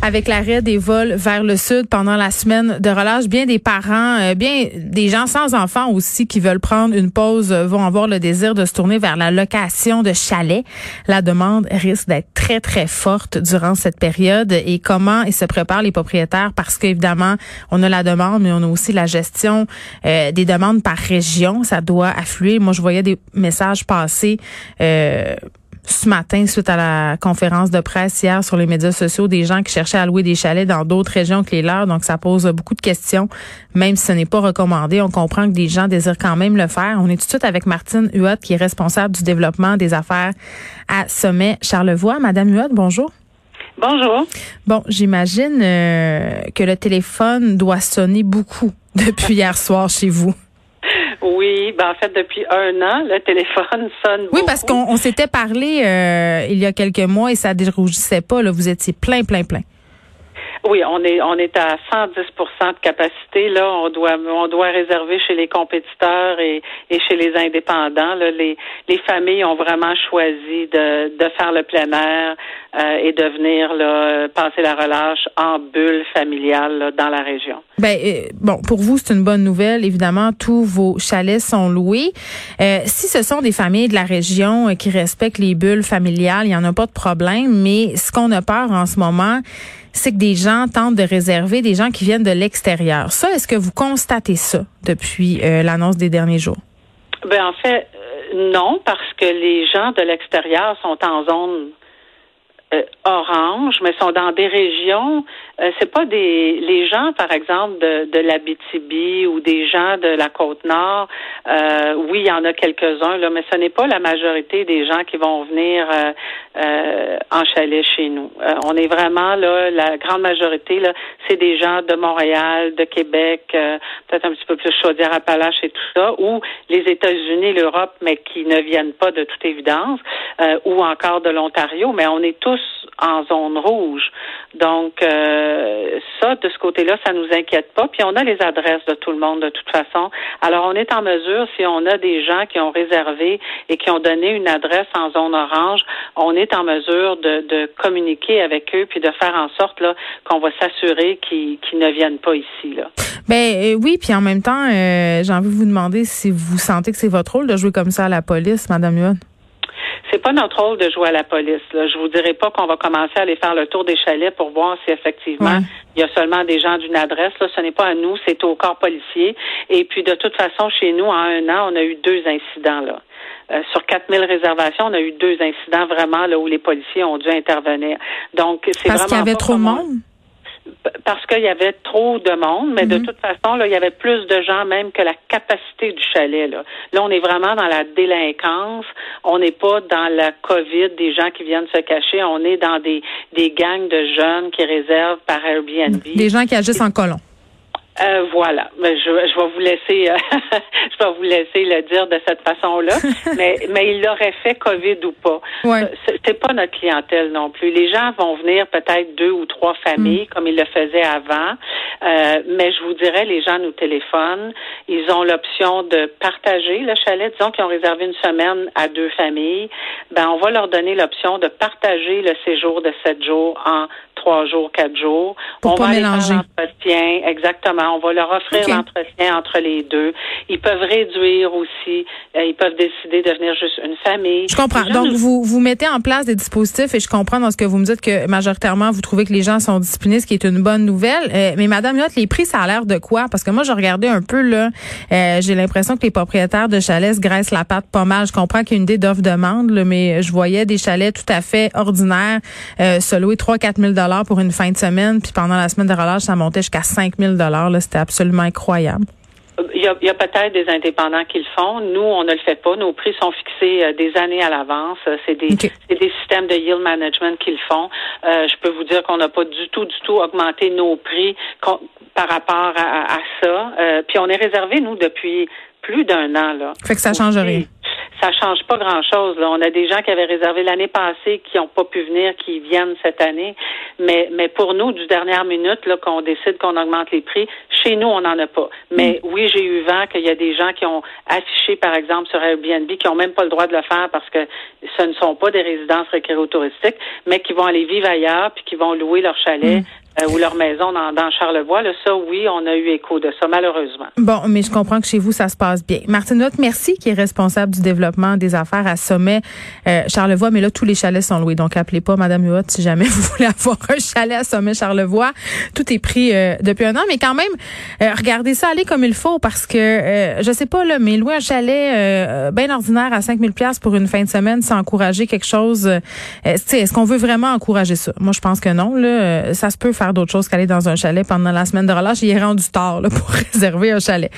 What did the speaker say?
Avec l'arrêt des vols vers le sud pendant la semaine de relâche, bien des parents, euh, bien des gens sans enfants aussi qui veulent prendre une pause euh, vont avoir le désir de se tourner vers la location de chalets. La demande risque d'être très très forte durant cette période et comment ils se préparent les propriétaires? Parce qu'évidemment on a la demande mais on a aussi la gestion euh, des demandes par région. Ça doit affluer. Moi je voyais des messages passer. Ce matin, suite à la conférence de presse hier sur les médias sociaux, des gens qui cherchaient à louer des chalets dans d'autres régions que les leurs. Donc, ça pose beaucoup de questions, même si ce n'est pas recommandé. On comprend que des gens désirent quand même le faire. On est tout de suite avec Martine Huot, qui est responsable du développement des affaires à Sommet Charlevoix. Madame Huot, bonjour. Bonjour. Bon, j'imagine euh, que le téléphone doit sonner beaucoup depuis hier soir chez vous. Oui, ben en fait depuis un an, le téléphone sonne. Oui, parce qu'on s'était parlé euh, il y a quelques mois et ça dérougissait pas. Là, vous étiez plein, plein, plein. Oui, on est on est à 110% de capacité. Là, on doit on doit réserver chez les compétiteurs et, et chez les indépendants. Les les familles ont vraiment choisi de de faire le plein air euh, et de venir passer la relâche en bulle familiale dans la région. Ben euh, bon, pour vous c'est une bonne nouvelle. Évidemment, tous vos chalets sont loués. Euh, si ce sont des familles de la région qui respectent les bulles familiales, il y en a pas de problème. Mais ce qu'on a peur en ce moment c'est que des gens tentent de réserver des gens qui viennent de l'extérieur. Ça, est-ce que vous constatez ça depuis euh, l'annonce des derniers jours? Ben en fait, euh, non, parce que les gens de l'extérieur sont en zone euh, orange, mais sont dans des régions. Euh, c'est pas des les gens, par exemple, de, de l'Abitibi ou des gens de la côte nord. Euh, oui, il y en a quelques-uns là, mais ce n'est pas la majorité des gens qui vont venir en chalet chez nous. on est vraiment là, la grande majorité là, c'est des gens de Montréal, de Québec, peut-être un petit peu plus Chaudière-Appalaches et tout ça, ou les États-Unis, l'Europe, mais qui ne viennent pas de toute évidence, ou encore de l'Ontario, mais on est tous en zone rouge. Donc, euh, ça, de ce côté-là, ça nous inquiète pas. Puis on a les adresses de tout le monde de toute façon. Alors, on est en mesure, si on a des gens qui ont réservé et qui ont donné une adresse en zone orange, on est en mesure de, communiquer avec eux puis de faire en sorte là qu'on va s'assurer qu'ils ne viennent pas ici là. Ben euh, oui, puis en même temps, euh, j'ai envie de vous demander si vous sentez que c'est votre rôle de jouer comme ça à la police, Madame Yuan c'est pas notre rôle de jouer à la police. Là. Je vous dirai pas qu'on va commencer à aller faire le tour des chalets pour voir si effectivement il y a seulement des gens d'une adresse. Là, ce n'est pas à nous, c'est au corps policier. Et puis de toute façon, chez nous, en un an, on a eu deux incidents là. Euh, sur 4000 réservations, on a eu deux incidents vraiment là où les policiers ont dû intervenir. Donc c'est parce qu'il y avait trop de monde? Parce qu'il y avait trop de monde, mais de mhm. toute façon, là, il y avait plus de gens même que la capacité du chalet. Là, là on est vraiment dans la délinquance. On n'est pas dans la COVID, des gens qui viennent se cacher. On est dans des, des gangs de jeunes qui réservent par Airbnb. Des gens qui agissent en colon. Euh, voilà. Mais je, je vais vous laisser, euh, je vais vous laisser le dire de cette façon-là. mais, mais il l'aurait fait COVID ou pas. Ouais. Euh, c'est pas notre clientèle non plus. Les gens vont venir peut-être deux ou trois familles mm. comme ils le faisaient avant. Euh, mais je vous dirais, les gens nous téléphonent. Ils ont l'option de partager le chalet. Disons qu'ils ont réservé une semaine à deux familles. Ben, on va leur donner l'option de partager le séjour de sept jours en trois jours, quatre jours. Pour on pas va mélanger. entretien, exactement l'appartement. On va leur offrir l'entretien entre les deux. Ils peuvent réduire aussi. Euh, ils peuvent décider de venir juste une famille. Je comprends. Donc, vous, vous mettez en place des dispositifs et je comprends dans ce que vous me dites que majoritairement, vous trouvez que les gens sont disciplinés, ce qui est une bonne nouvelle. Euh, mais Madame les prix, ça a l'air de quoi? Parce que moi, je regardais un peu, là, euh, j'ai l'impression que les propriétaires de chalets se graissent la patte pas mal. Je comprends qu'il y a une idée d'offre-demande, mais je voyais des chalets tout à fait ordinaires se louer 3-4 000 pour une fin de semaine, puis pendant la semaine de relâche, ça montait jusqu'à 5 000 C'était absolument incroyable. Il y a, peut-être des indépendants qui le font. Nous, on ne le fait pas. Nos prix sont fixés euh, des années à l'avance. C'est des, des systèmes de yield management qui le font. Euh, je peux vous dire qu'on n'a pas du tout, du tout augmenté nos prix par rapport à, ça. Euh, puis on est réservé, nous, depuis plus d'un an. Là. Fait que ça change rien ça change pas grand-chose. On a des gens qui avaient réservé l'année passée qui n'ont pas pu venir, qui viennent cette année. Mais, mais pour nous, du dernière minute, là, qu'on décide qu'on augmente les prix, chez nous, on n'en a pas. Mais mm. oui, j'ai eu vent qu'il y a des gens qui ont affiché, par exemple, sur Airbnb, qui n'ont même pas le droit de le faire parce que ce ne sont pas des résidences récréo-touristiques, mais qui vont aller vivre ailleurs puis qui vont louer leur chalet. Mm. Euh, ou leur maison dans, dans Charlevoix. Là, ça, oui, on a eu écho de ça, malheureusement. Bon, mais je comprends que chez vous, ça se passe bien. Martine Watt, merci, qui est responsable du développement des affaires à Sommet euh, Charlevoix. Mais là, tous les chalets sont loués. Donc, appelez pas Madame Huot si jamais vous voulez avoir un chalet à Sommet Charlevoix. Tout est pris euh, depuis un an. Mais quand même, regardez ça aller comme il faut parce que, je sais pas, là, mais louer un chalet bien ordinaire à 5000 pièces pour une fin de semaine, c'est encourager quelque chose. Est-ce qu'on veut vraiment encourager ça? Moi, je pense que non. Là, ça se peut d'autres choses qu'aller dans un chalet pendant la semaine de relâche. Il est rendu tard pour réserver un chalet.